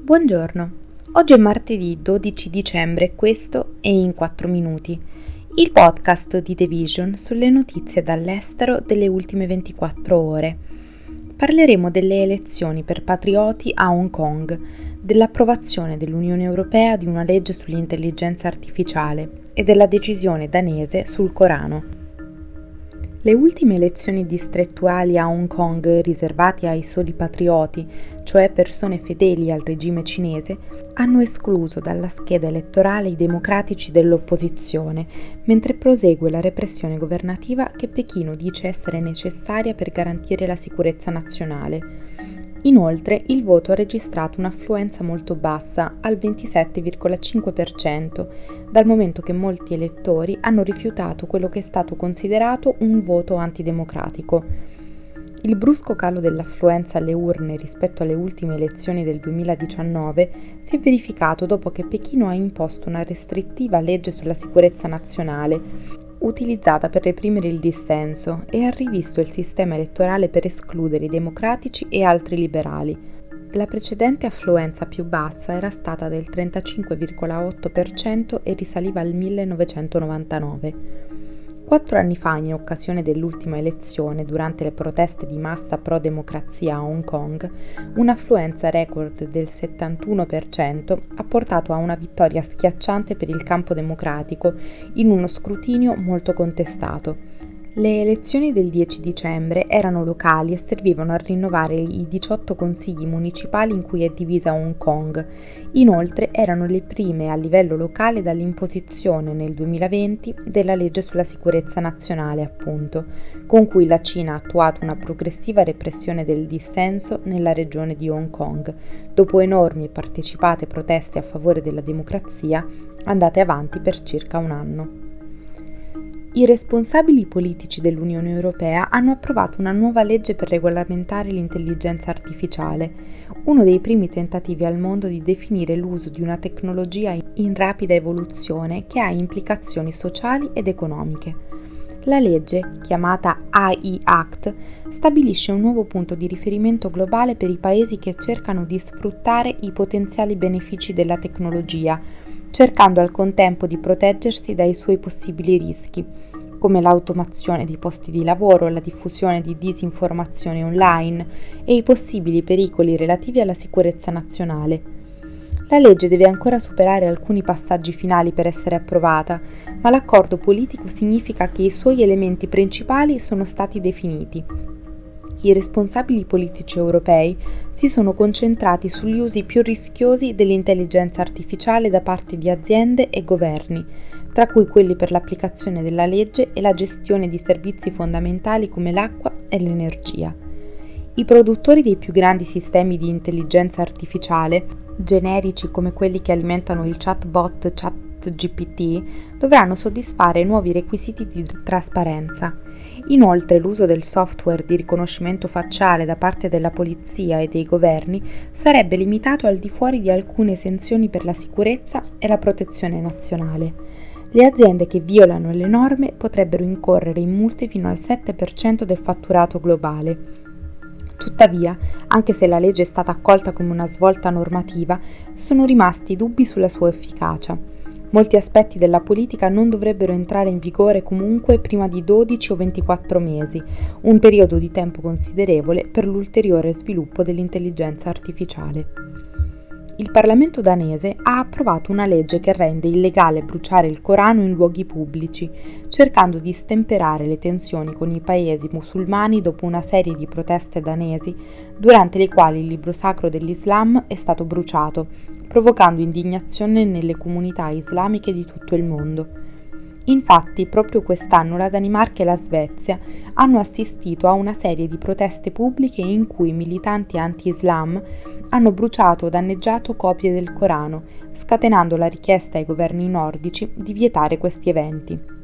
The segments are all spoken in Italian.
Buongiorno, oggi è martedì 12 dicembre e questo è In 4 Minuti, il podcast di The Vision sulle notizie dall'estero delle ultime 24 ore. Parleremo delle elezioni per patrioti a Hong Kong, dell'approvazione dell'Unione Europea di una legge sull'intelligenza artificiale e della decisione danese sul Corano. Le ultime elezioni distrettuali a Hong Kong riservate ai soli patrioti, cioè persone fedeli al regime cinese, hanno escluso dalla scheda elettorale i democratici dell'opposizione, mentre prosegue la repressione governativa che Pechino dice essere necessaria per garantire la sicurezza nazionale. Inoltre il voto ha registrato un'affluenza molto bassa, al 27,5%, dal momento che molti elettori hanno rifiutato quello che è stato considerato un voto antidemocratico. Il brusco calo dell'affluenza alle urne rispetto alle ultime elezioni del 2019 si è verificato dopo che Pechino ha imposto una restrittiva legge sulla sicurezza nazionale utilizzata per reprimere il dissenso e ha rivisto il sistema elettorale per escludere i democratici e altri liberali. La precedente affluenza più bassa era stata del 35,8% e risaliva al 1999. Quattro anni fa, in occasione dell'ultima elezione, durante le proteste di massa pro-democrazia a Hong Kong, un'affluenza record del 71% ha portato a una vittoria schiacciante per il campo democratico in uno scrutinio molto contestato. Le elezioni del 10 dicembre erano locali e servivano a rinnovare i 18 consigli municipali in cui è divisa Hong Kong. Inoltre erano le prime a livello locale dall'imposizione nel 2020 della legge sulla sicurezza nazionale, appunto, con cui la Cina ha attuato una progressiva repressione del dissenso nella regione di Hong Kong, dopo enormi e partecipate proteste a favore della democrazia andate avanti per circa un anno. I responsabili politici dell'Unione Europea hanno approvato una nuova legge per regolamentare l'intelligenza artificiale, uno dei primi tentativi al mondo di definire l'uso di una tecnologia in rapida evoluzione che ha implicazioni sociali ed economiche. La legge, chiamata AI Act, stabilisce un nuovo punto di riferimento globale per i paesi che cercano di sfruttare i potenziali benefici della tecnologia, cercando al contempo di proteggersi dai suoi possibili rischi, come l'automazione dei posti di lavoro, la diffusione di disinformazione online e i possibili pericoli relativi alla sicurezza nazionale. La legge deve ancora superare alcuni passaggi finali per essere approvata, ma l'accordo politico significa che i suoi elementi principali sono stati definiti i responsabili politici europei si sono concentrati sugli usi più rischiosi dell'intelligenza artificiale da parte di aziende e governi, tra cui quelli per l'applicazione della legge e la gestione di servizi fondamentali come l'acqua e l'energia. I produttori dei più grandi sistemi di intelligenza artificiale, generici come quelli che alimentano il chatbot ChatGPT, dovranno soddisfare nuovi requisiti di trasparenza Inoltre l'uso del software di riconoscimento facciale da parte della polizia e dei governi sarebbe limitato al di fuori di alcune esenzioni per la sicurezza e la protezione nazionale. Le aziende che violano le norme potrebbero incorrere in multe fino al 7% del fatturato globale. Tuttavia, anche se la legge è stata accolta come una svolta normativa, sono rimasti dubbi sulla sua efficacia. Molti aspetti della politica non dovrebbero entrare in vigore comunque prima di 12 o 24 mesi, un periodo di tempo considerevole per l'ulteriore sviluppo dell'intelligenza artificiale il Parlamento danese ha approvato una legge che rende illegale bruciare il Corano in luoghi pubblici, cercando di stemperare le tensioni con i paesi musulmani dopo una serie di proteste danesi, durante le quali il libro sacro dell'Islam è stato bruciato, provocando indignazione nelle comunità islamiche di tutto il mondo. Infatti, proprio quest'anno la Danimarca e la Svezia hanno assistito a una serie di proteste pubbliche in cui militanti anti-Islam hanno bruciato o danneggiato copie del Corano, scatenando la richiesta ai governi nordici di vietare questi eventi.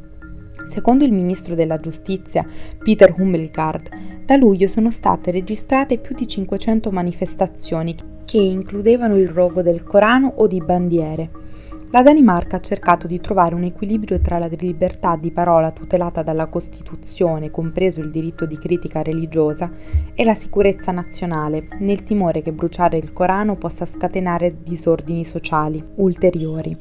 Secondo il ministro della giustizia Peter Hummelgaard, da luglio sono state registrate più di 500 manifestazioni che includevano il rogo del Corano o di bandiere. La Danimarca ha cercato di trovare un equilibrio tra la libertà di parola tutelata dalla Costituzione, compreso il diritto di critica religiosa, e la sicurezza nazionale, nel timore che bruciare il Corano possa scatenare disordini sociali ulteriori.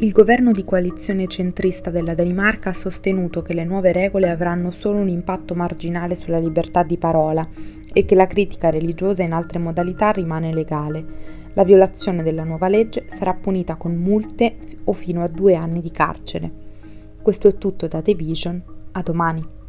Il governo di coalizione centrista della Danimarca ha sostenuto che le nuove regole avranno solo un impatto marginale sulla libertà di parola e che la critica religiosa in altre modalità rimane legale. La violazione della nuova legge sarà punita con multe o fino a due anni di carcere. Questo è tutto da The Vision, a domani.